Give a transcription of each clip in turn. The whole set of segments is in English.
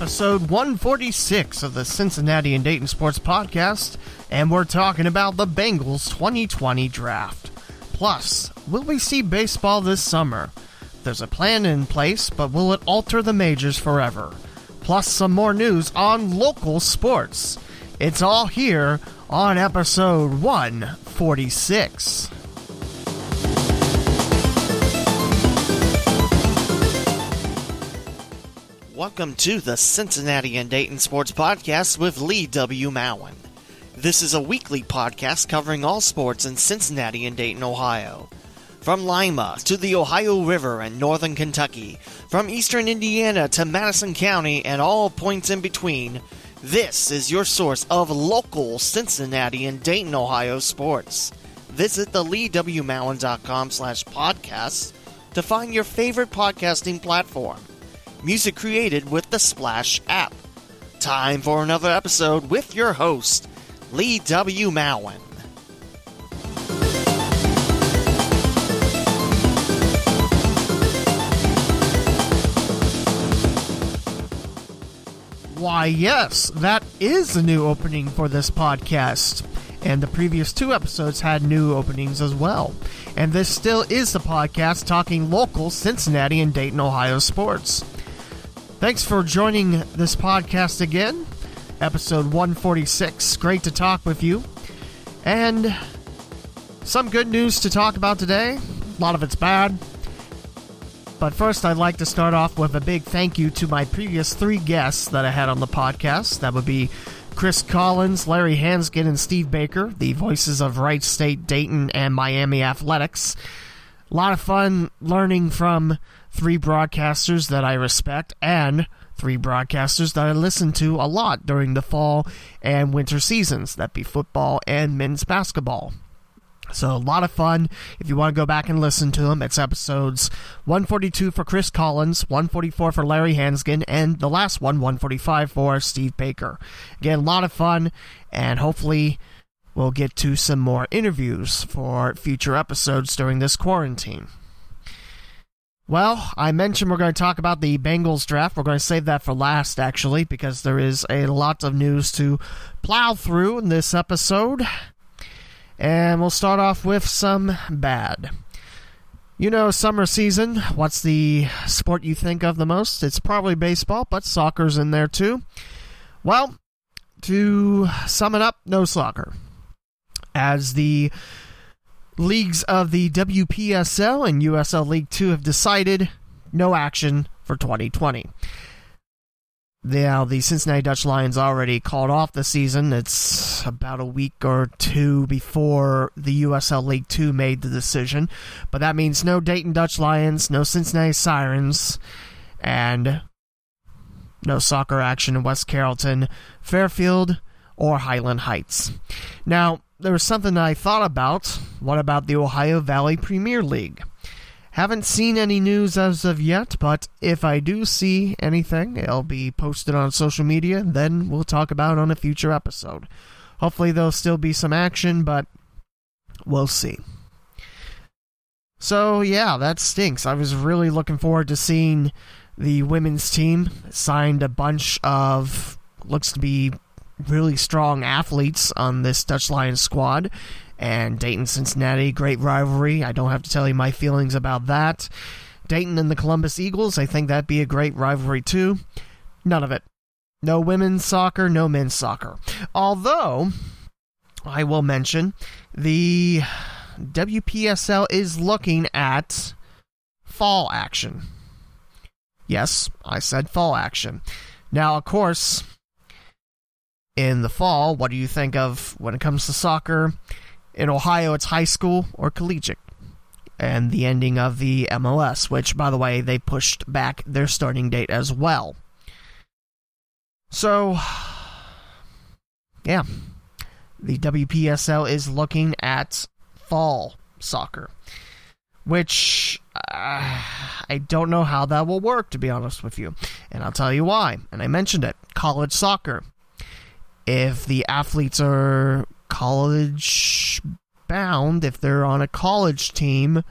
episode 146 of the Cincinnati and Dayton Sports Podcast, and we're talking about the Bengals 2020 draft. Plus, will we see baseball this summer? There's a plan in place, but will it alter the majors forever? Plus, some more news on local sports. It's all here on episode 146. Welcome to the Cincinnati and Dayton Sports Podcast with Lee W. Mowen. This is a weekly podcast covering all sports in Cincinnati and Dayton, Ohio. From Lima to the Ohio River and northern Kentucky, from eastern Indiana to Madison County and all points in between, this is your source of local Cincinnati and Dayton, Ohio sports. Visit the leewmowen.com slash podcasts to find your favorite podcasting platform. Music created with the Splash app. Time for another episode with your host, Lee W. Mowen. Why, yes, that is a new opening for this podcast. And the previous two episodes had new openings as well. And this still is the podcast talking local Cincinnati and Dayton, Ohio sports. Thanks for joining this podcast again. Episode 146. Great to talk with you. And some good news to talk about today. A lot of it's bad. But first, I'd like to start off with a big thank you to my previous three guests that I had on the podcast. That would be Chris Collins, Larry Hansgen, and Steve Baker, the voices of Wright State, Dayton, and Miami Athletics. A lot of fun learning from three broadcasters that I respect and three broadcasters that I listen to a lot during the fall and winter seasons. That be football and men's basketball. So a lot of fun. If you want to go back and listen to them, it's episodes 142 for Chris Collins, 144 for Larry Hansgen, and the last one, 145 for Steve Baker. Again, a lot of fun, and hopefully we'll get to some more interviews for future episodes during this quarantine. Well, I mentioned we're going to talk about the Bengals draft. We're going to save that for last, actually, because there is a lot of news to plow through in this episode. And we'll start off with some bad. You know, summer season, what's the sport you think of the most? It's probably baseball, but soccer's in there too. Well, to sum it up, no soccer. As the leagues of the WPSL and USL League 2 have decided no action for 2020. Now, the Cincinnati Dutch Lions already called off the season. It's about a week or two before the USL League 2 made the decision. But that means no Dayton Dutch Lions, no Cincinnati Sirens, and no soccer action in West Carrollton, Fairfield, or Highland Heights. Now, there was something I thought about. What about the Ohio Valley Premier League? Haven't seen any news as of yet, but if I do see anything, it'll be posted on social media, then we'll talk about on a future episode. Hopefully, there'll still be some action, but we'll see. So, yeah, that stinks. I was really looking forward to seeing the women's team signed a bunch of looks to be really strong athletes on this Dutch Lions squad. And Dayton Cincinnati, great rivalry. I don't have to tell you my feelings about that. Dayton and the Columbus Eagles, I think that'd be a great rivalry too. None of it. No women's soccer, no men's soccer. Although, I will mention, the WPSL is looking at fall action. Yes, I said fall action. Now, of course, in the fall, what do you think of when it comes to soccer? In Ohio, it's high school or collegiate. And the ending of the MLS, which, by the way, they pushed back their starting date as well. So, yeah, the WPSL is looking at fall soccer, which uh, I don't know how that will work, to be honest with you. And I'll tell you why. And I mentioned it college soccer if the athletes are college bound, if they're on a college team,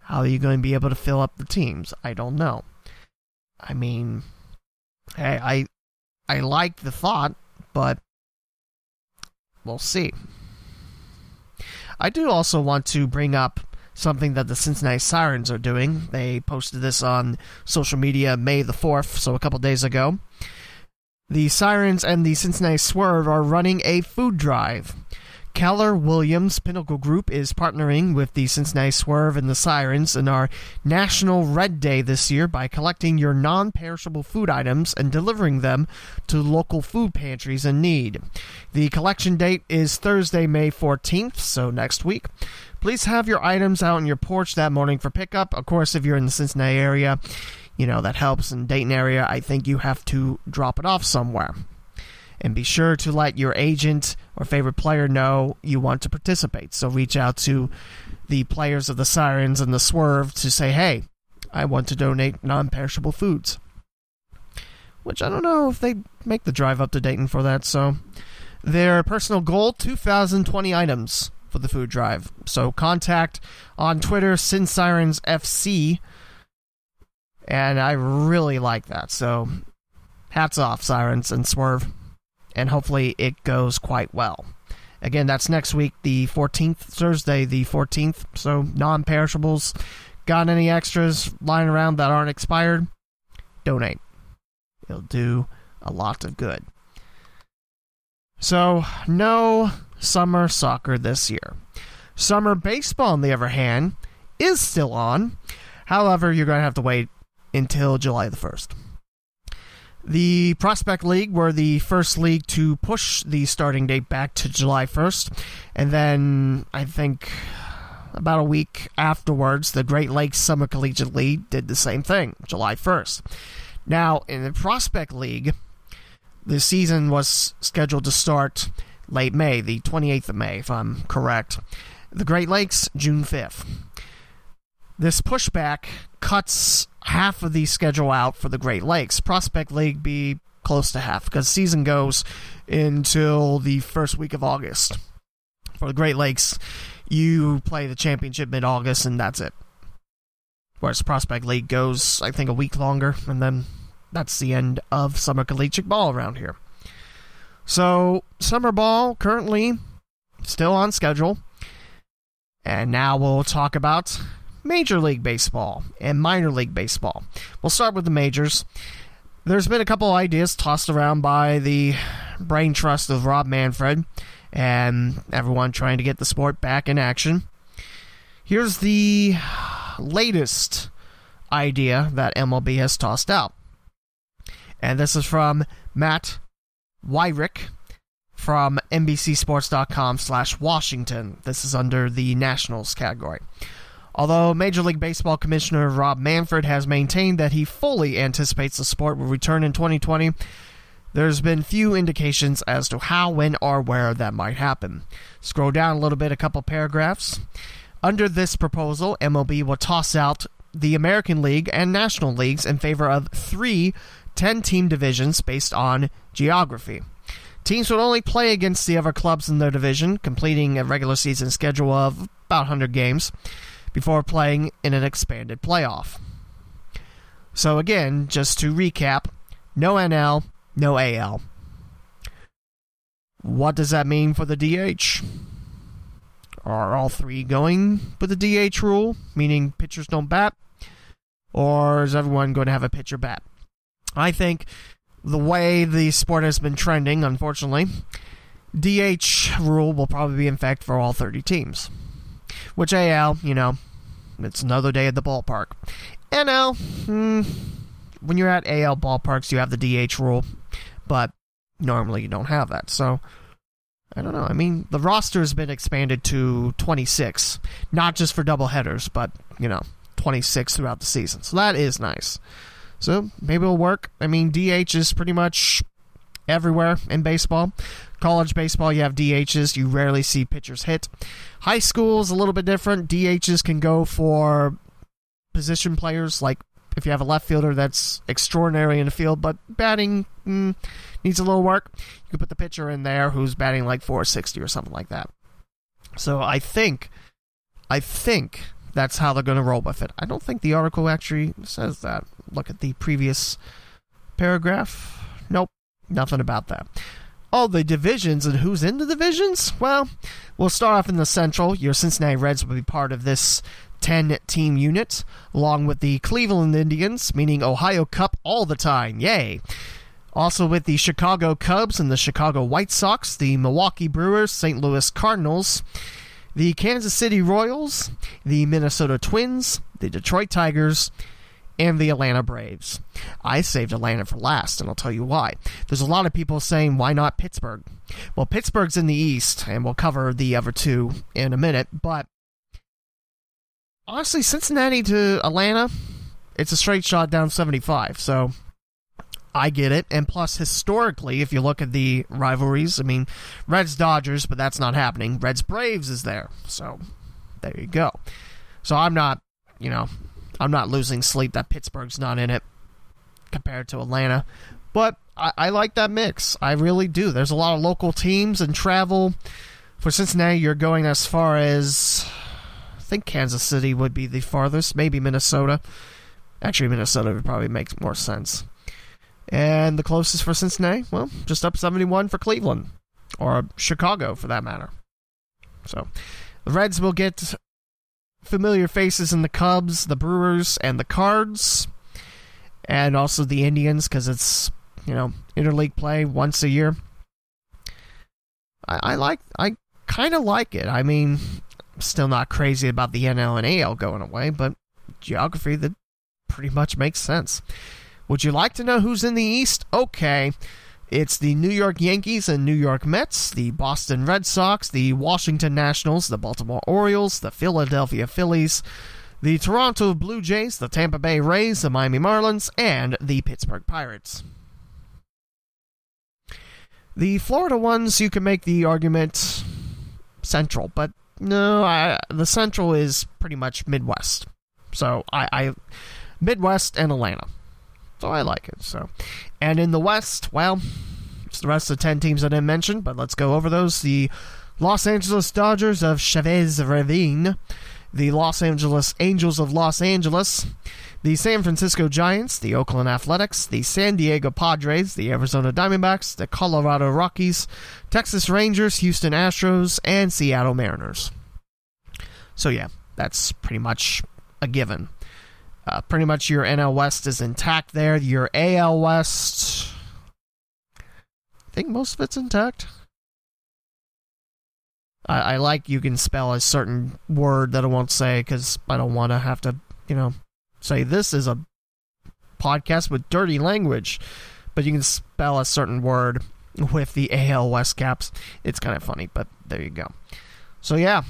how are you going to be able to fill up the teams? I don't know. I mean, hey, I I like the thought, but we'll see. I do also want to bring up something that the Cincinnati Sirens are doing. They posted this on social media May the 4th, so a couple days ago. The Sirens and the Cincinnati Swerve are running a food drive. Keller Williams Pinnacle Group is partnering with the Cincinnati Swerve and the Sirens in our National Red Day this year by collecting your non perishable food items and delivering them to local food pantries in need. The collection date is Thursday, May 14th, so next week. Please have your items out on your porch that morning for pickup. Of course, if you're in the Cincinnati area, you know, that helps. In Dayton area, I think you have to drop it off somewhere and be sure to let your agent or favorite player know you want to participate. So reach out to the players of the Sirens and the Swerve to say, hey, I want to donate non perishable foods. Which I don't know if they make the drive up to Dayton for that, so. Their personal goal 2,020 items for the food drive. So contact on Twitter, Sin Sirens FC. And I really like that. So hats off, Sirens and Swerve and hopefully it goes quite well. Again, that's next week, the 14th, Thursday, the 14th. So, non perishables. Got any extras lying around that aren't expired? Donate. It'll do a lot of good. So, no summer soccer this year. Summer baseball, on the other hand, is still on. However, you're going to have to wait until July the 1st. The Prospect League were the first league to push the starting date back to July 1st. And then I think about a week afterwards, the Great Lakes Summer Collegiate League did the same thing, July 1st. Now, in the Prospect League, the season was scheduled to start late May, the 28th of May, if I'm correct. The Great Lakes, June 5th. This pushback cuts half of the schedule out for the Great Lakes. Prospect League be close to half because season goes until the first week of August. For the Great Lakes, you play the championship mid August and that's it. Whereas Prospect League goes, I think, a week longer, and then that's the end of summer collegiate ball around here. So, summer ball currently still on schedule. And now we'll talk about Major League Baseball and Minor League Baseball. We'll start with the majors. There's been a couple ideas tossed around by the brain trust of Rob Manfred and everyone trying to get the sport back in action. Here's the latest idea that MLB has tossed out. And this is from Matt Weyrich from NBCSports.com slash Washington. This is under the Nationals category. Although Major League Baseball Commissioner Rob Manfred has maintained that he fully anticipates the sport will return in 2020, there's been few indications as to how, when, or where that might happen. Scroll down a little bit, a couple paragraphs. Under this proposal, MLB will toss out the American League and National Leagues in favor of three 10 team divisions based on geography. Teams would only play against the other clubs in their division, completing a regular season schedule of about 100 games before playing in an expanded playoff. So, again, just to recap no NL, no AL. What does that mean for the DH? Are all three going with the DH rule, meaning pitchers don't bat? Or is everyone going to have a pitcher bat? I think the way the sport has been trending, unfortunately, DH rule will probably be in effect for all 30 teams. Which AL, you know, it's another day at the ballpark. NL, hmm, when you're at AL ballparks, you have the DH rule, but normally you don't have that. So, I don't know. I mean, the roster has been expanded to 26, not just for double headers, but, you know, 26 throughout the season. So that is nice. So maybe it'll work. I mean, DH is pretty much everywhere in baseball. College baseball, you have DHs. You rarely see pitchers hit. High school is a little bit different. DHs can go for position players, like if you have a left fielder that's extraordinary in the field, but batting mm, needs a little work. You can put the pitcher in there who's batting like 460 or something like that. So I think, I think that's how they're going to roll with it. I don't think the article actually says that. Look at the previous paragraph. Nope. Nothing about that. Oh, the divisions and who's in the divisions? Well, we'll start off in the Central. Your Cincinnati Reds will be part of this 10 team unit, along with the Cleveland Indians, meaning Ohio Cup all the time. Yay! Also with the Chicago Cubs and the Chicago White Sox, the Milwaukee Brewers, St. Louis Cardinals, the Kansas City Royals, the Minnesota Twins, the Detroit Tigers, and the Atlanta Braves. I saved Atlanta for last, and I'll tell you why. There's a lot of people saying, why not Pittsburgh? Well, Pittsburgh's in the East, and we'll cover the other two in a minute, but honestly, Cincinnati to Atlanta, it's a straight shot down 75, so I get it. And plus, historically, if you look at the rivalries, I mean, Reds Dodgers, but that's not happening. Reds Braves is there. So there you go. So I'm not, you know, I'm not losing sleep that Pittsburgh's not in it compared to Atlanta. But I, I like that mix. I really do. There's a lot of local teams and travel. For Cincinnati, you're going as far as. I think Kansas City would be the farthest. Maybe Minnesota. Actually, Minnesota would probably make more sense. And the closest for Cincinnati, well, just up 71 for Cleveland. Or Chicago, for that matter. So, the Reds will get familiar faces in the Cubs, the Brewers, and the Cards. And also the Indians, because it's, you know, interleague play once a year. I, I like, I kind of like it. I mean, I'm still not crazy about the NL and AL going away, but geography that pretty much makes sense. Would you like to know who's in the East? Okay. It's the New York Yankees and New York Mets, the Boston Red Sox, the Washington Nationals, the Baltimore Orioles, the Philadelphia Phillies, the Toronto Blue Jays, the Tampa Bay Rays, the Miami Marlins, and the Pittsburgh Pirates. The Florida ones, you can make the argument central, but no, I, the central is pretty much Midwest. So I, I Midwest and Atlanta. So I like it. So, and in the West, well, it's the rest of the ten teams I didn't mention, but let's go over those. The Los Angeles Dodgers of Chavez Ravine, the Los Angeles Angels of Los Angeles, the San Francisco Giants, the Oakland Athletics, the San Diego Padres, the Arizona Diamondbacks, the Colorado Rockies, Texas Rangers, Houston Astros, and Seattle Mariners. So, yeah, that's pretty much a given. Uh, pretty much your NL West is intact there. Your AL West, I think most of it's intact. I, I like you can spell a certain word that I won't say because I don't want to have to, you know, say this is a podcast with dirty language. But you can spell a certain word with the AL West caps. It's kind of funny, but there you go. So yeah,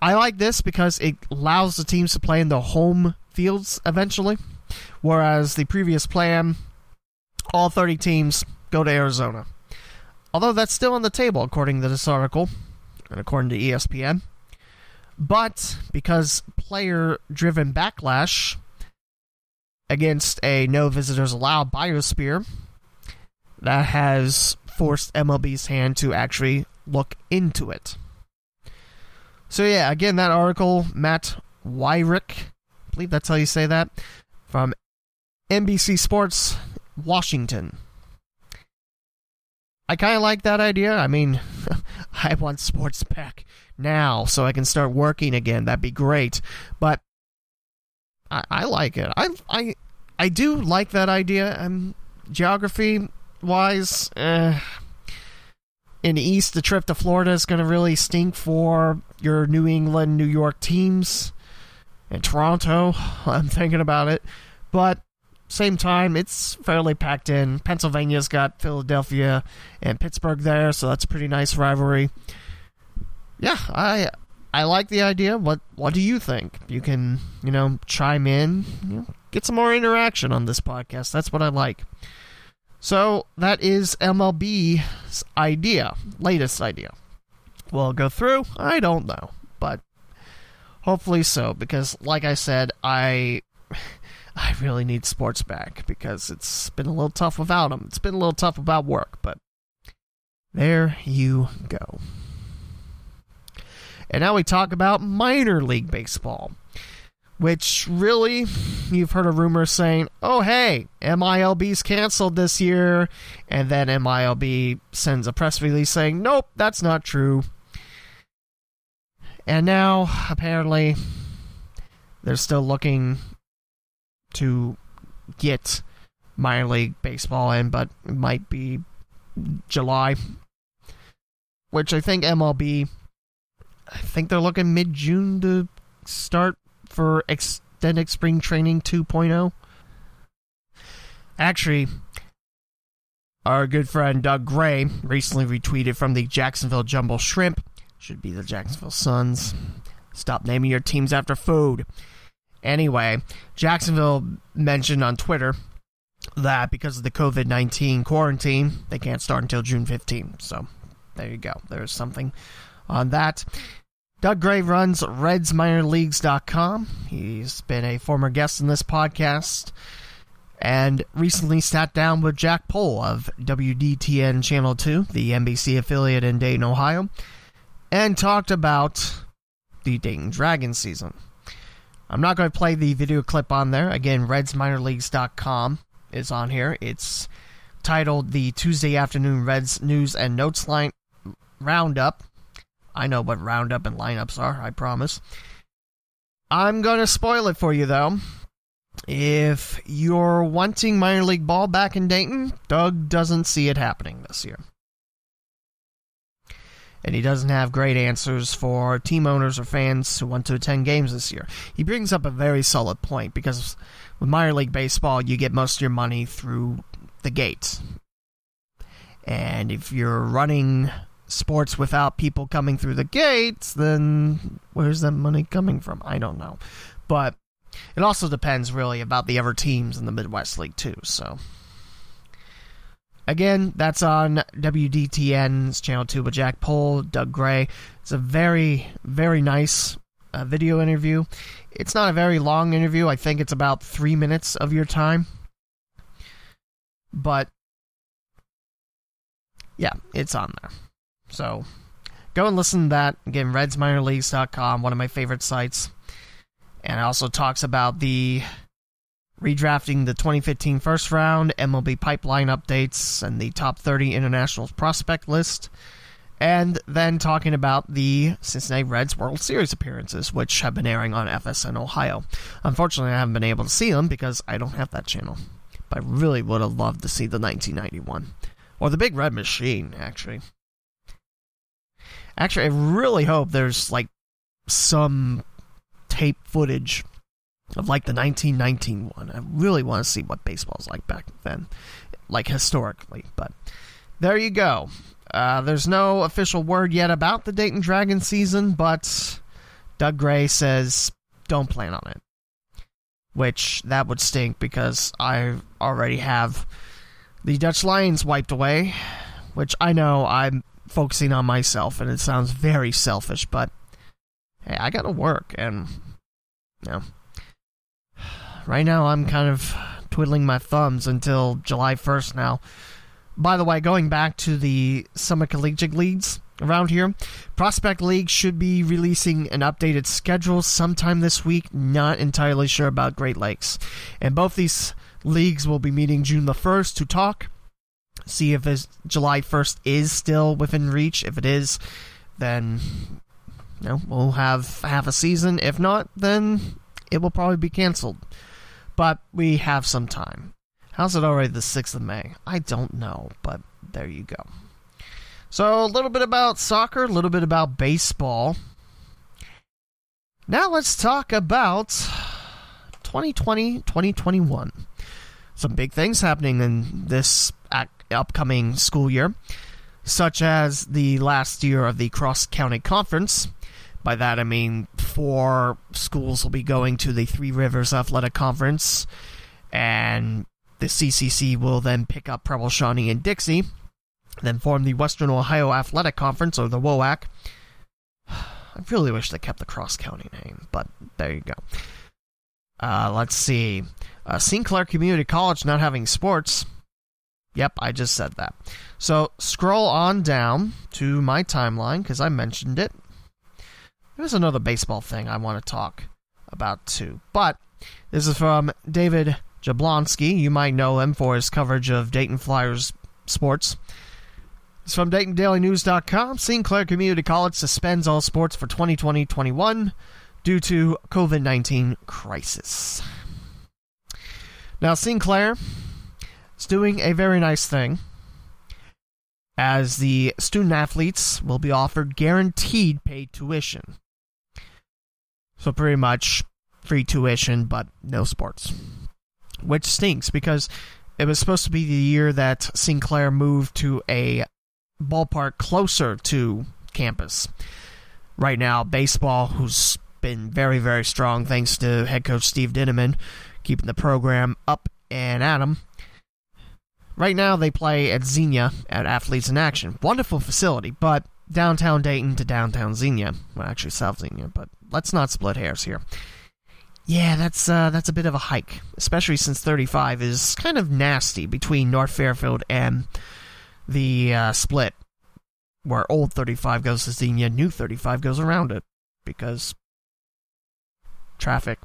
I like this because it allows the teams to play in the home fields eventually, whereas the previous plan, all 30 teams go to Arizona. Although that's still on the table, according to this article, and according to ESPN. But because player driven backlash against a no visitors allowed biosphere, that has forced MLB's hand to actually look into it. So yeah, again, that article, Matt Weyrich, I believe that's how you say that, from NBC Sports, Washington. I kind of like that idea. I mean, I want sports back now so I can start working again. That'd be great. But I, I like it. I, I, I do like that idea. Um, geography wise, eh, in the East, the trip to Florida is going to really stink for your New England, New York teams. And Toronto, I'm thinking about it. But same time, it's fairly packed in. Pennsylvania's got Philadelphia and Pittsburgh there, so that's a pretty nice rivalry. Yeah, I I like the idea. What what do you think? You can you know chime in, you know, get some more interaction on this podcast. That's what I like. So that is MLB's idea, latest idea. Will go through? I don't know, but hopefully so. Because, like I said, I I really need sports back because it's been a little tough without them. It's been a little tough about work, but there you go. And now we talk about minor league baseball. Which really, you've heard a rumor saying, oh, hey, MILB's canceled this year. And then MILB sends a press release saying, nope, that's not true. And now, apparently, they're still looking to get minor league baseball in, but it might be July. Which I think MLB, I think they're looking mid June to start for extended spring training 2.0. Actually, our good friend Doug Gray recently retweeted from the Jacksonville Jumbo Shrimp. Should be the Jacksonville Suns. Stop naming your teams after food. Anyway, Jacksonville mentioned on Twitter that because of the COVID 19 quarantine, they can't start until June 15. So there you go. There's something on that. Doug Gray runs RedsMinorLeagues.com. He's been a former guest in this podcast and recently sat down with Jack Pohl of WDTN Channel 2, the NBC affiliate in Dayton, Ohio, and talked about the Dayton Dragon season. I'm not going to play the video clip on there. Again, RedsMinorLeagues.com is on here. It's titled the Tuesday Afternoon Reds News and Notes Line Roundup. I know what roundup and lineups are, I promise. I'm going to spoil it for you, though. If you're wanting minor league ball back in Dayton, Doug doesn't see it happening this year. And he doesn't have great answers for team owners or fans who want to attend games this year. He brings up a very solid point because with minor league baseball, you get most of your money through the gates. And if you're running sports without people coming through the gates, then where's that money coming from? I don't know. But it also depends really about the other teams in the Midwest League too. So again, that's on WDTN's channel two with Jack Pohl, Doug Gray. It's a very very nice uh, video interview. It's not a very long interview. I think it's about three minutes of your time. But yeah, it's on there. So go and listen to that. Again, RedsMinorLeagues.com, one of my favorite sites. And it also talks about the redrafting the 2015 first round, MLB pipeline updates, and the top 30 international prospect list. And then talking about the Cincinnati Reds World Series appearances, which have been airing on FSN Ohio. Unfortunately, I haven't been able to see them because I don't have that channel. But I really would have loved to see the 1991. Or the Big Red Machine, actually. Actually, I really hope there's like some tape footage of like the 1919 one. I really want to see what baseball's like back then, like historically. But there you go. Uh, there's no official word yet about the Dayton Dragon season, but Doug Gray says don't plan on it. Which that would stink because I already have the Dutch Lions wiped away, which I know I'm focusing on myself, and it sounds very selfish, but hey, I gotta work, and you know, right now I'm kind of twiddling my thumbs until July 1st now. By the way, going back to the summer collegiate leagues around here, Prospect League should be releasing an updated schedule sometime this week. Not entirely sure about Great Lakes. And both these leagues will be meeting June the 1st to talk see if this July 1st is still within reach. If it is, then you know, we'll have half a season. If not, then it will probably be canceled. But we have some time. How's it already the 6th of May? I don't know, but there you go. So, a little bit about soccer, a little bit about baseball. Now, let's talk about 2020 2021. Some big things happening in this upcoming school year, such as the last year of the Cross County Conference. By that I mean four schools will be going to the Three Rivers Athletic Conference, and the CCC will then pick up Preble Shawnee and Dixie, then form the Western Ohio Athletic Conference, or the WOAC. I really wish they kept the Cross County name, but there you go. Uh, let's see. Uh, Sinclair Community College not having sports. Yep, I just said that. So scroll on down to my timeline because I mentioned it. There's another baseball thing I want to talk about too. But this is from David Jablonski. You might know him for his coverage of Dayton Flyers sports. It's from DaytonDailyNews.com. Sinclair Community College suspends all sports for 2020-21 due to COVID-19 crisis. Now, St. Is doing a very nice thing as the student athletes will be offered guaranteed paid tuition. So, pretty much free tuition, but no sports. Which stinks because it was supposed to be the year that Sinclair moved to a ballpark closer to campus. Right now, baseball, who's been very, very strong thanks to head coach Steve Dintaman, keeping the program up and at 'em. Right now, they play at Xenia at Athletes in Action. Wonderful facility, but downtown Dayton to downtown Xenia. Well, actually, South Xenia, but let's not split hairs here. Yeah, that's uh, that's a bit of a hike, especially since 35 is kind of nasty between North Fairfield and the uh, split, where old 35 goes to Xenia, new 35 goes around it because traffic.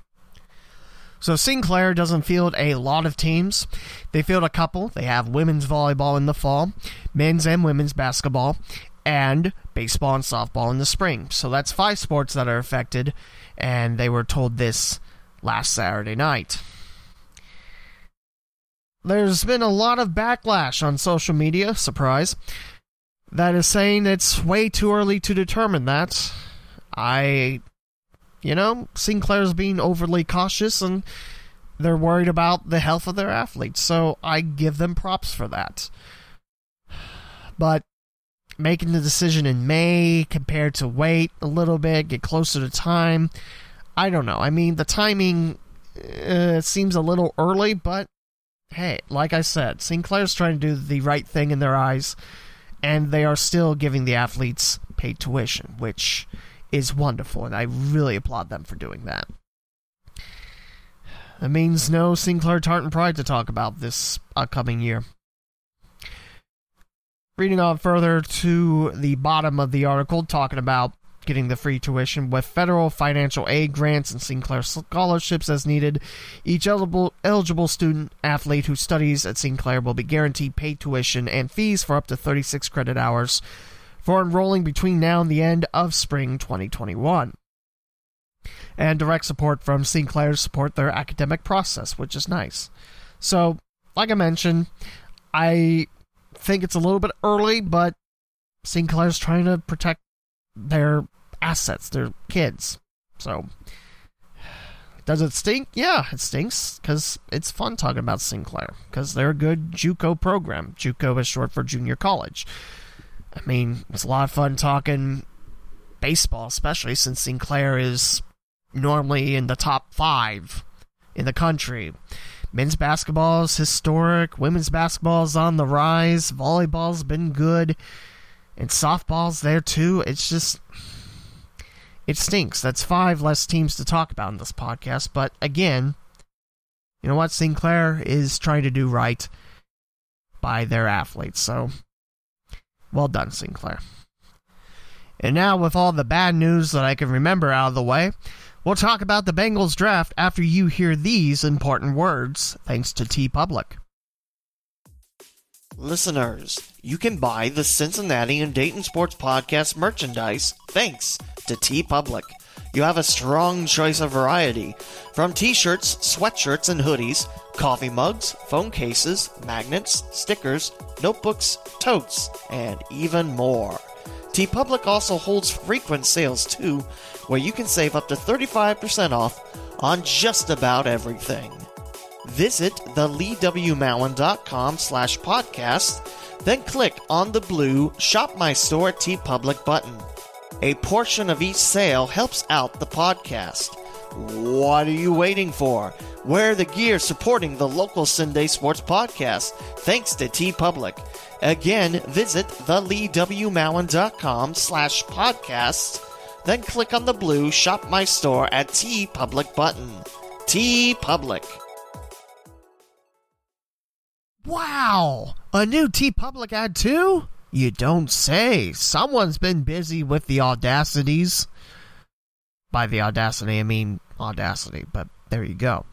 So Sinclair doesn't field a lot of teams. They field a couple. They have women's volleyball in the fall, men's and women's basketball, and baseball and softball in the spring. So that's five sports that are affected, and they were told this last Saturday night. There's been a lot of backlash on social media, surprise, that is saying it's way too early to determine that. I you know, Sinclair's being overly cautious and they're worried about the health of their athletes. So I give them props for that. But making the decision in May compared to wait a little bit, get closer to time, I don't know. I mean, the timing uh, seems a little early, but hey, like I said, Sinclair's trying to do the right thing in their eyes, and they are still giving the athletes paid tuition, which is wonderful, and I really applaud them for doing that. That means no Sinclair Tartan Pride to talk about this upcoming year. Reading on further to the bottom of the article, talking about getting the free tuition with federal financial aid grants and Sinclair scholarships as needed. Each eligible, eligible student athlete who studies at Sinclair will be guaranteed paid tuition and fees for up to 36 credit hours for enrolling between now and the end of spring 2021. And direct support from Sinclair support their academic process, which is nice. So, like I mentioned, I think it's a little bit early, but Sinclair's trying to protect their assets, their kids. So, does it stink? Yeah, it stinks because it's fun talking about Sinclair because they're a good JUCO program. JUCO is short for junior college. I mean, it's a lot of fun talking baseball, especially since Sinclair is normally in the top five in the country. Men's basketball is historic. Women's basketball is on the rise. Volleyball's been good. And softball's there too. It's just. It stinks. That's five less teams to talk about in this podcast. But again, you know what? Sinclair is trying to do right by their athletes. So well done, Sinclair. And now, with all the bad news that I can remember out of the way, we'll talk about the Bengals draft after you hear these important words, thanks to TeePublic. Listeners, you can buy the Cincinnati and Dayton Sports Podcast merchandise thanks to TeePublic. You have a strong choice of variety from t shirts, sweatshirts, and hoodies, coffee mugs, phone cases, magnets, stickers, notebooks, totes, and even more. TeePublic also holds frequent sales too, where you can save up to 35% off on just about everything. Visit theleewmowen.com slash podcast, then click on the blue Shop My Store at TeePublic button. A portion of each sale helps out the podcast. What are you waiting for? Wear the gear supporting the local Sunday Sports Podcast, thanks to TeePublic. Again, visit theleewmowen.com slash podcast, then click on the blue Shop My Store at TeePublic button. TeePublic. Wow! A new TeePublic ad too? You don't say. Someone's been busy with the audacities. By the audacity, I mean Audacity, but there you go.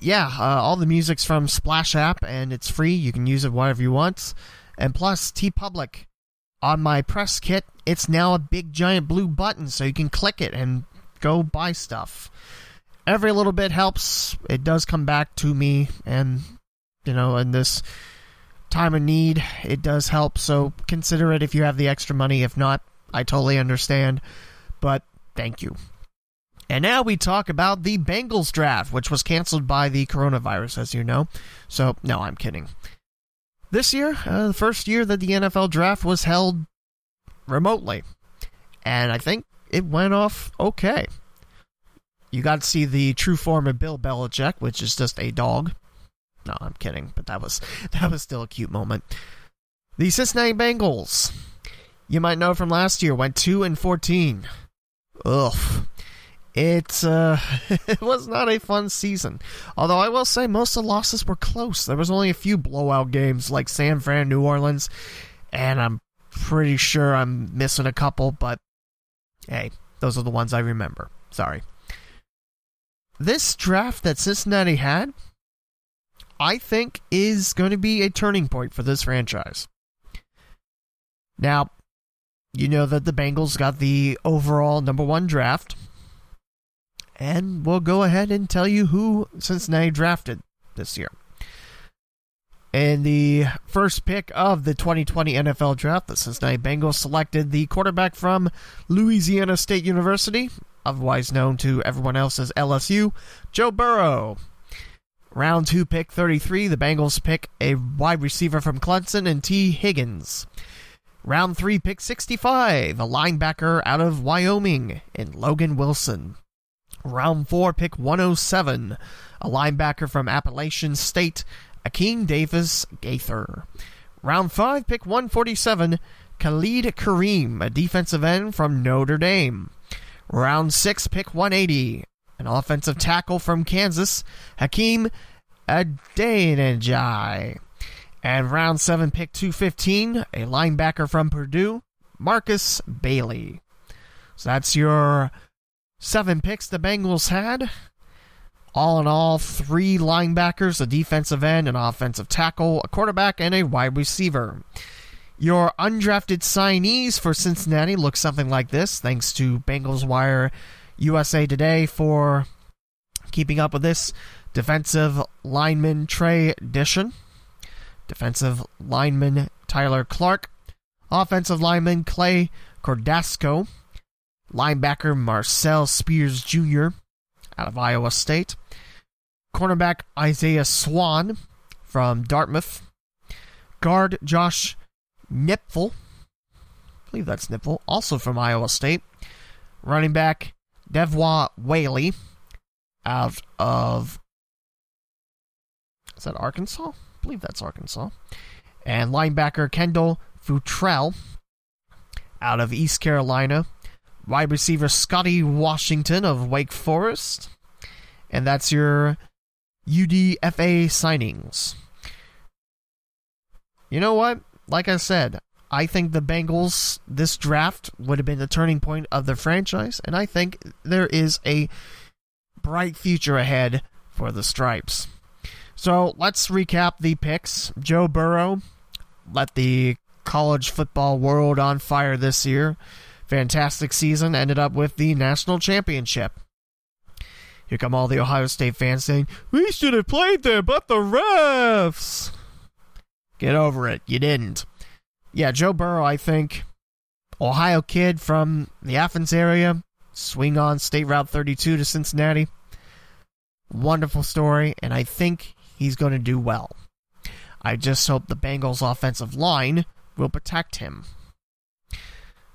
Yeah, uh, all the music's from Splash app, and it's free. You can use it whatever you want. And plus, TeePublic on my press kit, it's now a big giant blue button, so you can click it and go buy stuff. Every little bit helps. It does come back to me, and you know, in this time of need, it does help. So consider it if you have the extra money. If not, I totally understand. But thank you. And now we talk about the Bengals draft, which was canceled by the coronavirus, as you know. So, no, I'm kidding. This year, uh, the first year that the NFL draft was held remotely. And I think it went off okay. You got to see the true form of Bill Belichick, which is just a dog. No, I'm kidding, but that was that was still a cute moment. The Cincinnati Bengals, you might know from last year, went two and fourteen. Ugh. It's uh, it was not a fun season. Although I will say most of the losses were close. There was only a few blowout games like San Fran, New Orleans, and I'm pretty sure I'm missing a couple. But hey, those are the ones I remember. Sorry. This draft that Cincinnati had, I think, is going to be a turning point for this franchise. Now, you know that the Bengals got the overall number one draft, and we'll go ahead and tell you who Cincinnati drafted this year. In the first pick of the 2020 NFL Draft, the Cincinnati Bengals selected the quarterback from Louisiana State University, otherwise known to everyone else as LSU, Joe Burrow. Round 2 pick 33, the Bengals pick a wide receiver from Clemson and Tee Higgins. Round 3 pick 65, a linebacker out of Wyoming in Logan Wilson. Round 4 pick 107, a linebacker from Appalachian State, Akeem Davis Gaither. Round 5 pick 147, Khalid Kareem, a defensive end from Notre Dame. Round 6 pick 180, an offensive tackle from Kansas, Hakeem Adeniji. And round 7, pick 215, a linebacker from Purdue, Markus Bailey. So that's your seven picks the Bengals had. All in all, three linebackers, a defensive end, an offensive tackle, a quarterback, and a wide receiver. Your undrafted signees for Cincinnati look something like this, thanks to Bengals Wire USA Today for keeping up with this. Defensive lineman Trey Dishon, defensive lineman Tyler Clark, offensive lineman Clay Cordasco, linebacker Marcel Spears Jr. out of Iowa State, cornerback Isaiah Swan from Dartmouth, guard Josh Knipfel, I believe that's Knipfel, also from Iowa State, running back Devwah Whaley out of is that Arkansas? I believe that's Arkansas. And linebacker Kendall Futrell out of East Carolina. Wide receiver Scotty Washington of Wake Forest. And that's your UDFA signings. You know what? Like I said, I think the Bengals, this draft would have been the turning point of the franchise, and I think there is a bright future ahead for the Stripes. So let's recap the picks. Joe Burrow let the college football world on fire this year. Fantastic season, ended up with the national championship. Here come all the Ohio State fans saying, We should have played there, but the refs. Get over it. You didn't. Yeah, Joe Burrow, I think, Ohio kid from the Athens area, swing on State Route 32 to Cincinnati. Wonderful story, and I think he's going to do well. I just hope the Bengals' offensive line will protect him.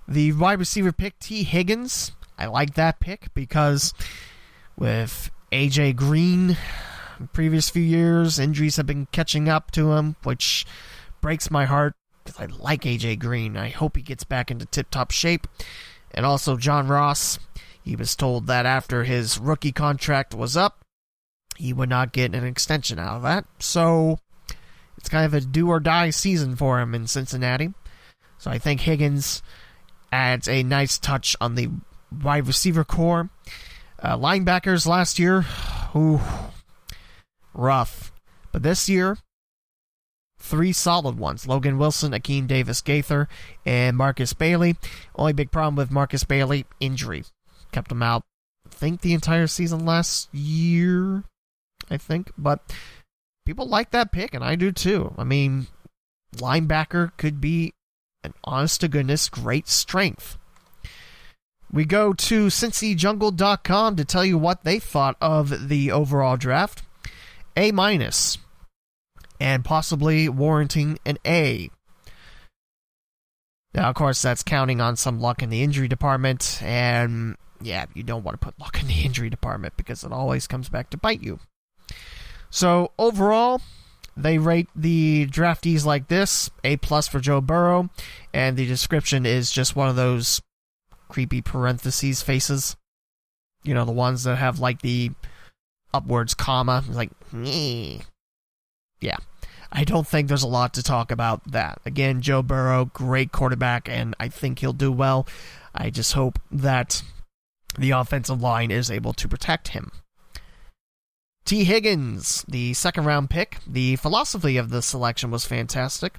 The wide receiver pick, Tee Higgins, I like that pick because with AJ Green, previous few years, injuries have been catching up to him, which breaks my heart I like AJ Green. I hope he gets back into tip top shape. And also, John Ross, he was told that after his rookie contract was up, he would not get an extension out of that. So it's kind of a do or die season for him in Cincinnati. So I think Higgins adds a nice touch on the wide receiver core. Uh, linebackers last year, ooh, rough. But this year, three solid ones Logan Wilson, Akeem Davis Gaither, and Markus Bailey. Only big problem with Markus Bailey injury. Kept him out, I think, the entire season last year, I think. But people like that pick, and I do too. I mean, linebacker could be an honest to goodness great strength. We go to CincyJungle.com to tell you what they thought of the overall draft. A minus, and possibly warranting an A. Now, of course, that's counting on some luck in the injury department, and yeah, you don't want to put luck in the injury department because it always comes back to bite you. So, overall, they rate the draftees like this A plus for Joe Burrow, and the description is just one of those creepy parentheses faces. You know, the ones that have like the upwards comma. Like, yeah. I don't think there's a lot to talk about that. Again, Joe Burrow, great quarterback, and I think he'll do well. I just hope that the offensive line is able to protect him. Tee Higgins, the second round pick. The philosophy of the selection was fantastic,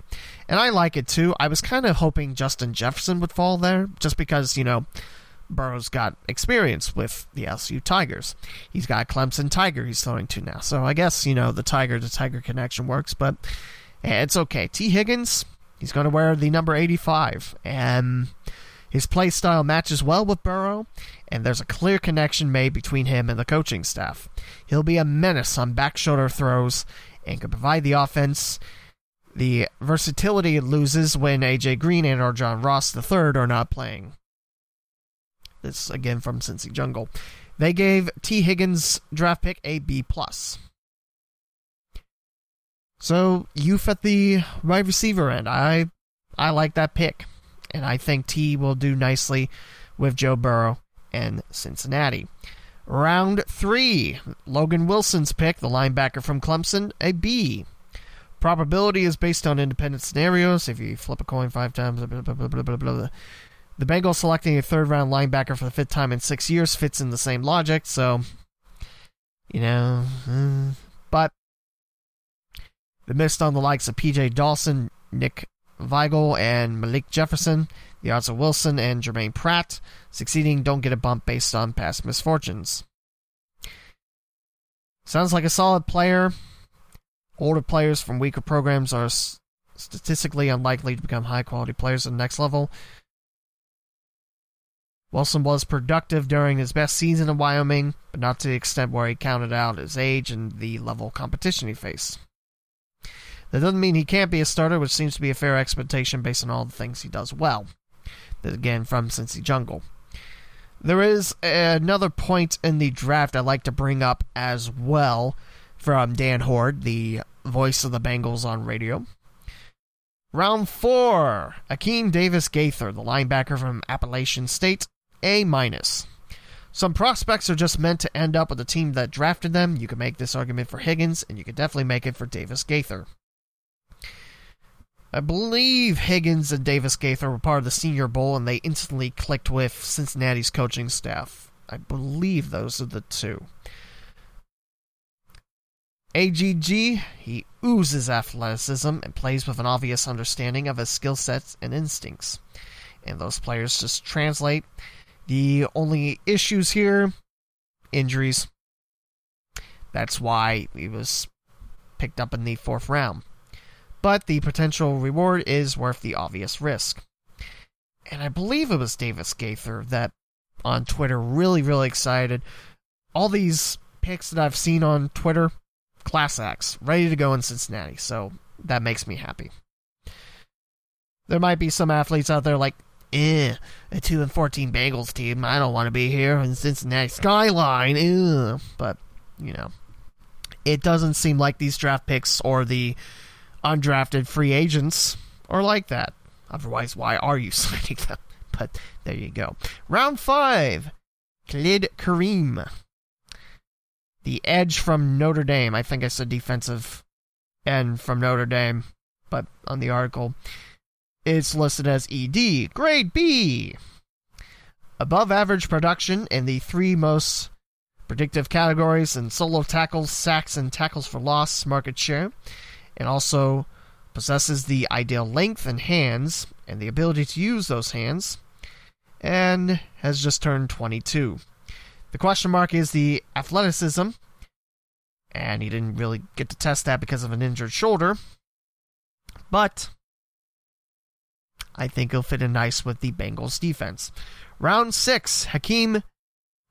and I like it too. I was kind of hoping Justin Jefferson would fall there, just because, you know, Burrow's got experience with the LSU Tigers. He's got Clemson Tiger he's throwing to now. So I guess, you know, the Tiger to Tiger connection works, but it's okay. Tee Higgins, he's going to wear the number 85, and his play style matches well with Burrow, and there's a clear connection made between him and the coaching staff. He'll be a menace on back shoulder throws and can provide the offense. The versatility it loses when AJ Green and or John Ross III are not playing. This again from Cincy Jungle. They gave Tee Higgins draft pick a B plus. So youth at the wide receiver end, I I like that pick, and I think Tee will do nicely with Joe Burrow and Cincinnati. Round three, Logan Wilson's pick, the linebacker from Clemson, a B. Probability is based on independent scenarios. If you flip a coin five times, blah, blah, blah, blah, blah, the Bengals selecting a third round linebacker for the fifth time in six years fits in the same logic, so, you know. Uh, but they missed on the likes of PJ Dawson, Nick Vigil, and Malik Jefferson. The odds of Wilson and Germaine Pratt succeeding don't get a bump based on past misfortunes. Sounds like a solid player. Older players from weaker programs are statistically unlikely to become high quality players at the next level. Wilson was productive during his best season in Wyoming, but not to the extent where he counted out his age and the level of competition he faced. That doesn't mean he can't be a starter, which seems to be a fair expectation based on all the things he does well. Again, from Cincy Jungle. There is another point in the draft I'd like to bring up as well from Dan Hoard, the voice of the Bengals on radio. Round four, Akeem Davis Gaither, the linebacker from Appalachian State, A minus. Some prospects are just meant to end up with the team that drafted them. You can make this argument for Higgins, and you can definitely make it for Davis Gaither. I believe Higgins and Davis Gaither were part of the Senior Bowl, and they instantly clicked with Cincinnati's coaching staff. I believe those are the two. AGG, he oozes athleticism and plays with an obvious understanding of his skill sets and instincts. And those players just translate. The only issues here injuries. That's why he was picked up in the fourth round but the potential reward is worth the obvious risk. And I believe it was Davis Gaither that on Twitter really, really excited. All these picks that I've seen on Twitter, class acts, ready to go in Cincinnati. So that makes me happy. There might be some athletes out there like, eh, a 2 and 14 Bengals team. I don't want to be here in Cincinnati Skyline. Eh. But, you know, it doesn't seem like these draft picks or the undrafted free agents are like that. Otherwise, why are you signing them? But there you go. Round five Khalid Kareem. The edge from Notre Dame. I think I said defensive end from Notre Dame, but on the article, it's listed as ED, grade B. Above average production in the three most predictive categories and solo tackles, sacks, and tackles for loss market share, and also possesses the ideal length and hands and the ability to use those hands, and has just turned 22. The question mark is the athleticism, and he didn't really get to test that because of an injured shoulder, but I think he'll fit in nice with the Bengals defense. Round six, Hakeem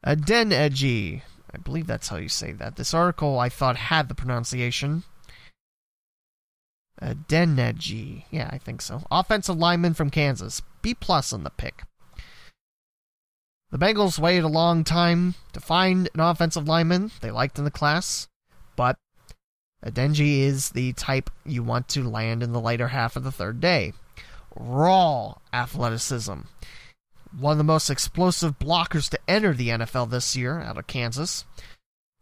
Adeniji. I believe that's how you say that. This article I thought had the pronunciation. Adeniji. Yeah, I think so. Offensive lineman from Kansas. B plus on the pick. The Bengals waited a long time to find an offensive lineman they liked in the class, but Adeniji is the type you want to land in the later half of the third day. Raw athleticism. One of the most explosive blockers to enter the NFL this year out of Kansas,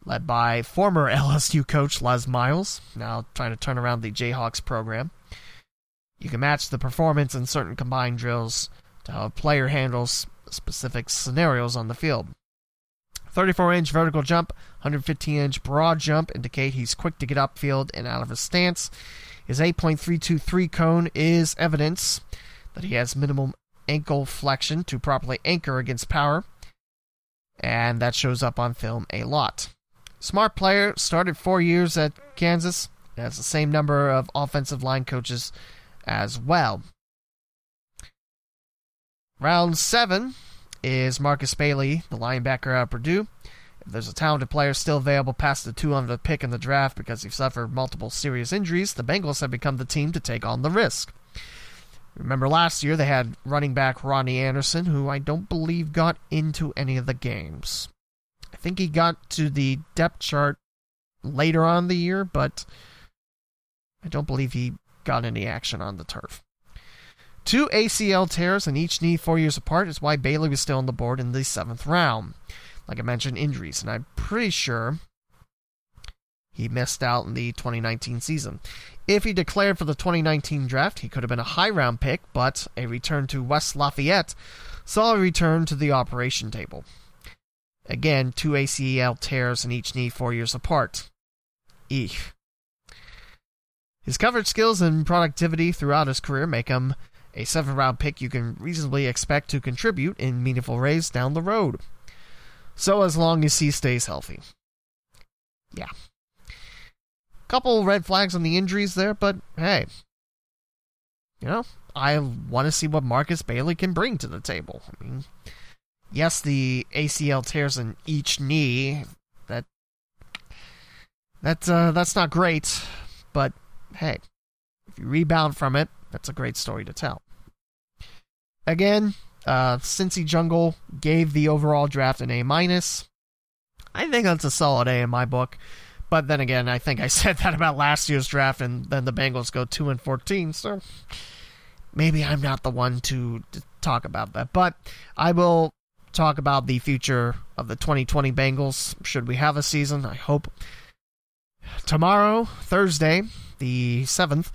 led by former LSU coach Les Miles, now trying to turn around the Jayhawks program. You can match the performance in certain combined drills to how a player handles specific scenarios on the field. 34 inch vertical jump, 115 inch broad jump indicate he's quick to get upfield and out of his stance. His 8.323 cone is evidence that he has minimum ankle flexion to properly anchor against power, and that shows up on film a lot. Smart player, started four years at Kansas, has the same number of offensive line coaches as well. Round seven is Markus Bailey, the linebacker out of Purdue. There's a talented player still available past the 200 pick in the draft because he suffered multiple serious injuries, the Bengals have become the team to take on the risk. Remember last year they had running back Rodney Anderson, who I don't believe got into any of the games. I think he got to the depth chart later on the year, but I don't believe he got any action on the turf. Two ACL tears in each knee four years apart is why Bailey was still on the board in the seventh round. Like I mentioned, injuries, and I'm pretty sure he missed out in the 2019 season. If he declared for the 2019 draft, he could have been a high round pick, but a return to West Lafayette saw a return to the operation table. Again, two ACL tears in each knee four years apart. Eek. His coverage skills and productivity throughout his career make him a seven round pick you can reasonably expect to contribute in meaningful ways down the road. So, as long as he stays healthy. Yeah. Couple red flags on the injuries there, but hey. You know, I want to see what Markus Bailey can bring to the table. I mean, yes, the ACL tears in each knee. That that uh, that's not great, but hey, if you rebound from it, that's a great story to tell. Again, uh, Cincy Jungle gave the overall draft an A minus. I think that's a solid A in my book. But then again, I think I said that about last year's draft, and then the Bengals go two and fourteen. So maybe I'm not the one to, to talk about that. But I will talk about the future of the 2020 Bengals. Should we have a season? I hope. Tomorrow, Thursday, the seventh,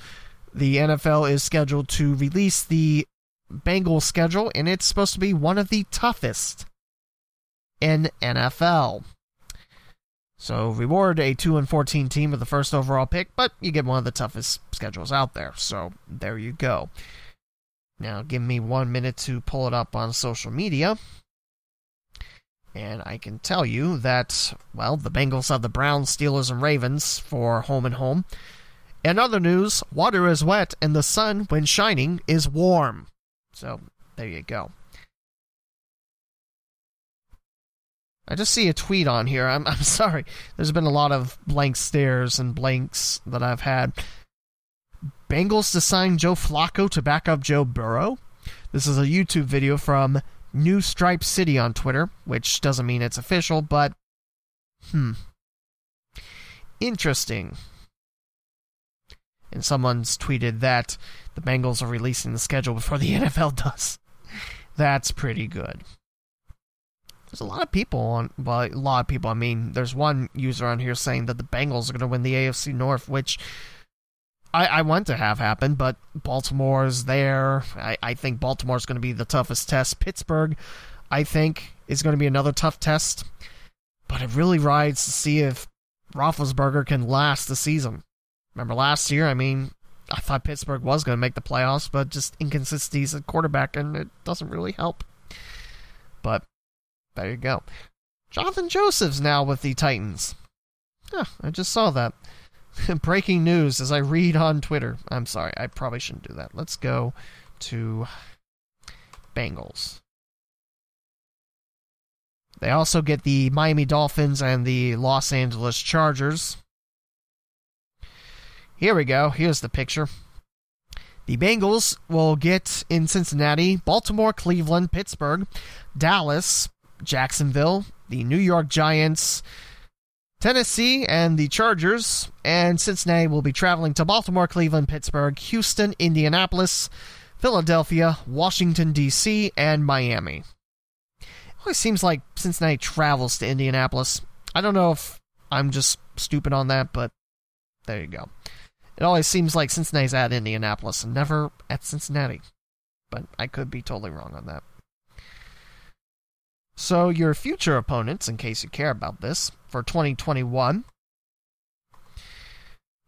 the NFL is scheduled to release the Bengals schedule, and it's supposed to be one of the toughest in NFL. So reward a 2 and 14 team with the first overall pick, but you get one of the toughest schedules out there. So there you go. Now give me 1 minute to pull it up on social media. And I can tell you that, well, the Bengals have the Browns, Steelers, and Ravens for home and home. In other news, water is wet and the sun, when shining, is warm. So there you go. I just see a tweet on here. I'm I'm sorry. There's been a lot of blank stares and blanks that I've had. Bengals to sign Joe Flacco to back up Joe Burrow. This is a YouTube video from New Stripe City on Twitter, which doesn't mean it's official, but hmm. Interesting. And someone's tweeted that the Bengals are releasing the schedule before the NFL does. That's pretty good. There's a lot of people on, well, a lot of people. I mean, there's one user on here saying that the Bengals are going to win the AFC North, which I, I want to have happen, but Baltimore's there. I, I think Baltimore's going to be the toughest test. Pittsburgh, I think, is going to be another tough test. but it really rides to see if Roethlisberger can last the season. Remember last year? I mean, I thought Pittsburgh was going to make the playoffs, but just inconsistencies at quarterback, and it doesn't really help. But there you go. Johnathan Joseph's now with the Titans. I just saw that. Breaking news as I read on Twitter. I'm sorry, I probably shouldn't do that. Let's go to Bengals. They also get the Miami Dolphins and the Los Angeles Chargers. Here we go. Here's the picture. The Bengals will get in Cincinnati, Baltimore, Cleveland, Pittsburgh, Dallas, Jacksonville, the New York Giants, Tennessee, and the Chargers. And Cincinnati will be traveling to Baltimore, Cleveland, Pittsburgh, Houston, Indianapolis, Philadelphia, Washington, D.C., and Miami. It always seems like Cincinnati travels to Indianapolis. I don't know if I'm just stupid on that, but there you go. It always seems like Cincinnati's at Indianapolis and never at Cincinnati. But I could be totally wrong on that. So, your future opponents, in case you care about this, for 2021,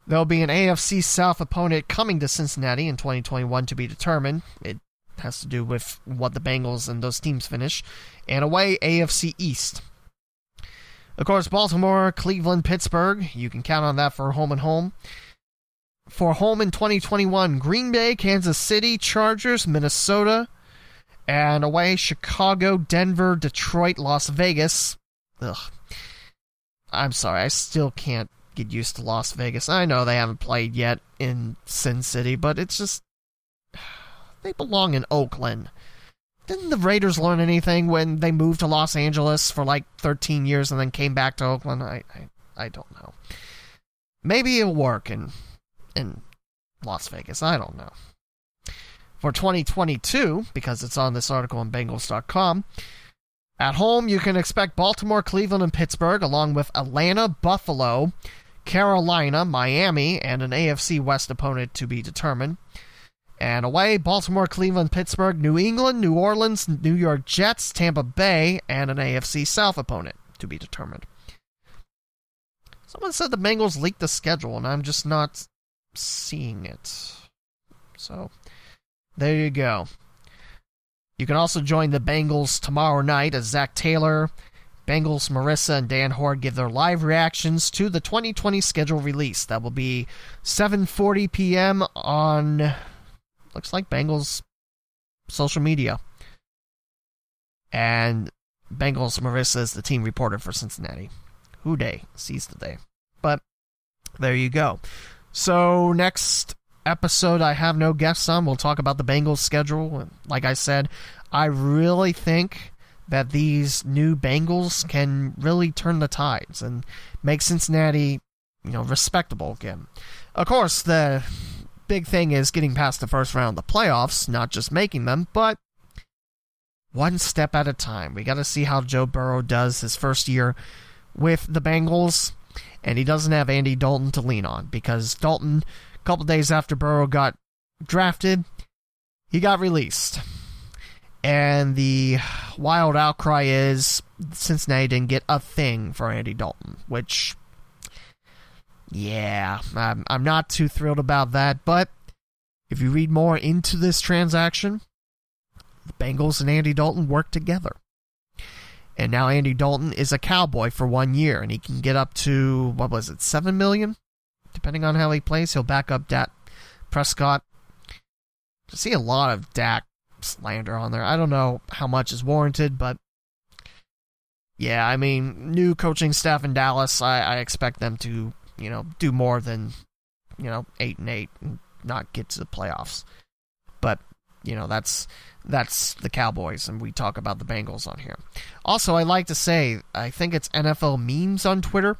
there'll be an AFC South opponent coming to Cincinnati in 2021 to be determined. It has to do with what the Bengals and those teams finish. And away, AFC East. Of course, Baltimore, Cleveland, Pittsburgh, you can count on that for home and home. For home in 2021, Green Bay, Kansas City, Chargers, Minnesota, and away Chicago, Denver, Detroit, Las Vegas. Ugh. I'm sorry, I still can't get used to Las Vegas. I know they haven't played yet in Sin City, but it's just they belong in Oakland. Didn't the Raiders learn anything when they moved to Los Angeles for like 13 years and then came back to Oakland? I I, I don't know. Maybe it'll work in in Las Vegas. I don't know. For 2022, because it's on this article on Bengals.com, at home you can expect Baltimore, Cleveland, and Pittsburgh, along with Atlanta, Buffalo, Carolina, Miami, and an AFC West opponent to be determined. And away, Baltimore, Cleveland, Pittsburgh, New England, New Orleans, New York Jets, Tampa Bay, and an AFC South opponent to be determined. Someone said the Bengals leaked the schedule, and I'm just not seeing it. So, there you go. You can also join the Bengals tomorrow night as Zac Taylor, Bengals Marissa, and Dan Hoard give their live reactions to the 2020 schedule release. That will be 7:40 p.m. on looks like Bengals social media. And Bengals Marissa is the team reporter for Cincinnati. Who Dey seize the Dey. But there you go. So next episode I have no guests on. We'll talk about the Bengals schedule. Like I said, I really think that these new Bengals can really turn the tides and make Cincinnati, you know, respectable again. Of course, the big thing is getting past the first round of the playoffs, not just making them, but one step at a time. We got to see how Joe Burrow does his first year with the Bengals and he doesn't have Andy Dalton to lean on because Dalton, a couple days after Burrow got drafted, he got released. And the wild outcry is Cincinnati didn't get a thing for Andy Dalton, which, yeah, I'm, I'm not too thrilled about that. But if you read more into this transaction, the Bengals and Andy Dalton work together. And now Andy Dalton is a cowboy for one year, and he can get up to what was it, seven million, depending on how he plays. He'll back up Dak Prescott. I see a lot of Dak slander on there. I don't know how much is warranted, but yeah, I mean, new coaching staff in Dallas. I, I expect them to, you know, do more than, you know, eight and eight and not get to the playoffs. But you know, that's that's the Cowboys, and we talk about the Bengals on here. Also, I like to say, I think it's NFL memes on Twitter.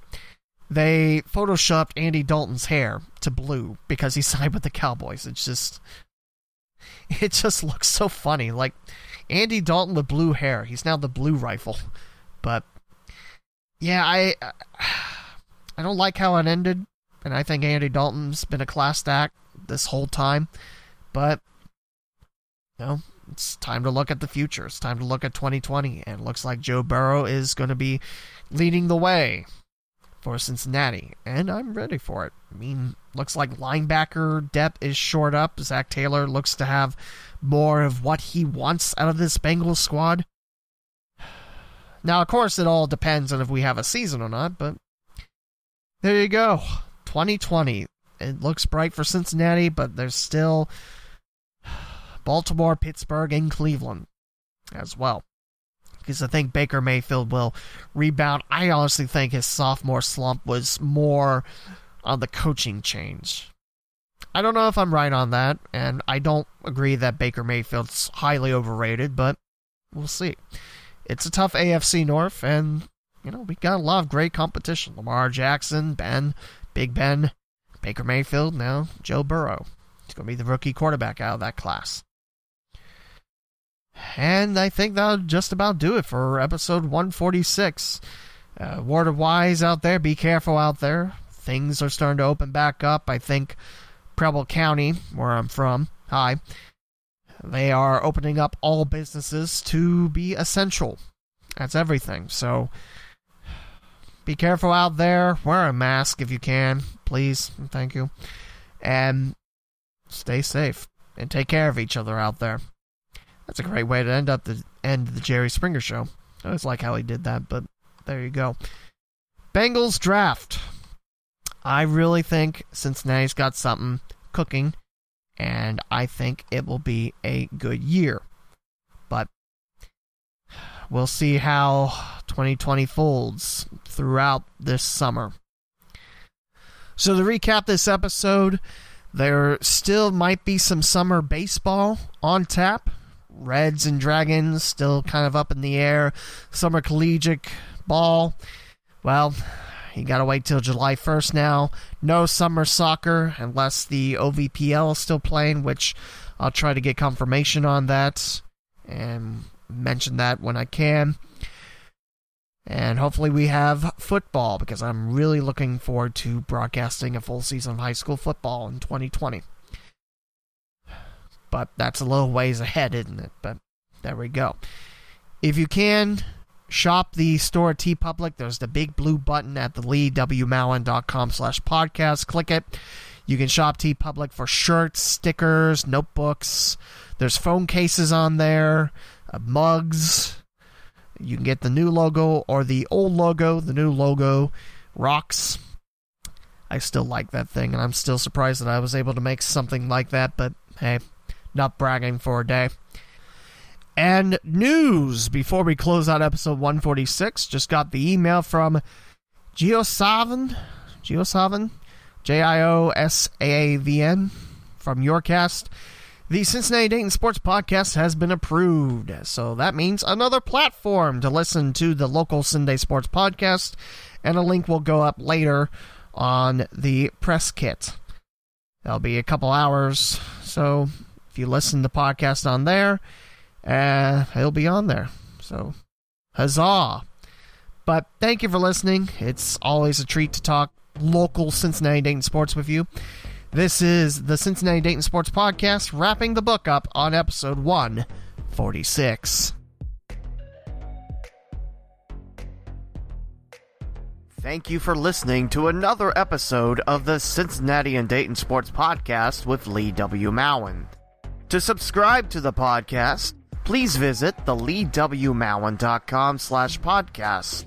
They photoshopped Andy Dalton's hair to blue because he signed with the Cowboys. It's just, it just looks so funny. Like Andy Dalton with blue hair. He's now the blue rifle. But yeah, I I don't like how it ended, and I think Andy Dalton's been a class act this whole time. But know, it's time to look at the future. It's time to look at 2020, and it looks like Joe Burrow is going to be leading the way for Cincinnati, and I'm ready for it. I mean, looks like linebacker depth is short up. Zac Taylor looks to have more of what he wants out of this Bengals squad. Now, of course, it all depends on if we have a season or not, but there you go. 2020. It looks bright for Cincinnati, but there's still Baltimore, Pittsburgh, and Cleveland as well. Because I think Baker Mayfield will rebound. I honestly think his sophomore slump was more on the coaching change. I don't know if I'm right on that, and I don't agree that Baker Mayfield's highly overrated, but we'll see. It's a tough AFC North, and you know we got a lot of great competition. Lamar Jackson, Ben, Big Ben, Baker Mayfield, now Joe Burrow. He's going to be the rookie quarterback out of that class. And I think that'll just about do it for episode 146. Uh, word of wise out there, be careful out there. Things are starting to open back up. I think Preble County, where I'm from, hi, they are opening up all businesses to be essential. That's everything. So be careful out there. Wear a mask if you can, please. Thank you. And stay safe and take care of each other out there. That's a great way to end up the end of the Jerry Springer show. I always like how he did that, but there you go. Bengals draft. I really think Cincinnati's got something cooking, and I think it will be a good year. But we'll see how 2020 folds throughout this summer. So, to recap this episode, there still might be some summer baseball on tap. Reds and Dragons still kind of up in the air. Summer collegiate ball. Well, you gotta wait till July 1st now. No summer soccer unless the OVPL is still playing, which I'll try to get confirmation on that and mention that when I can. And hopefully we have football because I'm really looking forward to broadcasting a full season of high school football in 2020. But that's a little ways ahead, isn't it? But there we go. If you can, shop the store at TeePublic. There's the big blue button at the leewmowen.com slash podcast. Click it. You can shop TeePublic for shirts, stickers, notebooks. There's phone cases on there, uh, mugs. You can get the new logo or the old logo. The new logo rocks. I still like that thing, and I'm still surprised that I was able to make something like that, but hey, not bragging for a day. And news before we close out episode 146. Just got the email from JioSaavn, JioSaavn, J I O S A A V N, from Yourcast. The Cincinnati Dayton Sports Podcast has been approved, so that means another platform to listen to the local Cinday Sports Podcast, and a link will go up later on the press kit. That'll be a couple hours, so if you listen to the podcast on there, uh, it'll be on there. So, huzzah! But thank you for listening. It's always a treat to talk local Cincinnati Dayton sports with you. This is the Cincinnati Dayton Sports Podcast, wrapping the book up on episode 146. Thank you for listening to another episode of the Cincinnati and Dayton Sports Podcast with Lee W. Mowen. To subscribe to the podcast, please visit the leewmowen.com slash podcast.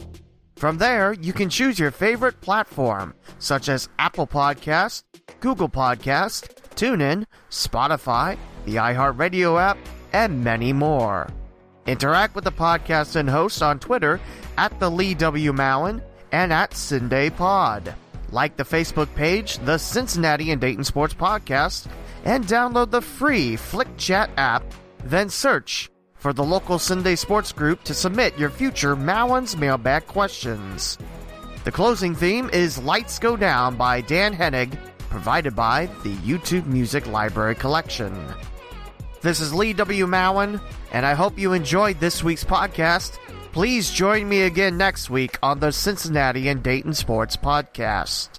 From there, you can choose your favorite platform, such as Apple Podcast, Google Podcast, TuneIn, Spotify, the iHeartRadio app, and many more. Interact with the podcast and host on Twitter at the Lee W. Mowen and at Cinday Pod. Like the Facebook page, the Cincinnati and Dayton Sports Podcast, and download the free Flick Chat app, then search for the local Cinday Sports Group to submit your future Mowen's mailbag questions. The closing theme is Lights Go Down by Dan Henig, provided by the YouTube Music Library Collection. This is Lee W. Mowen, and I hope you enjoyed this week's podcast. Please join me again next week on the Cincinnati and Dayton Sports Podcast.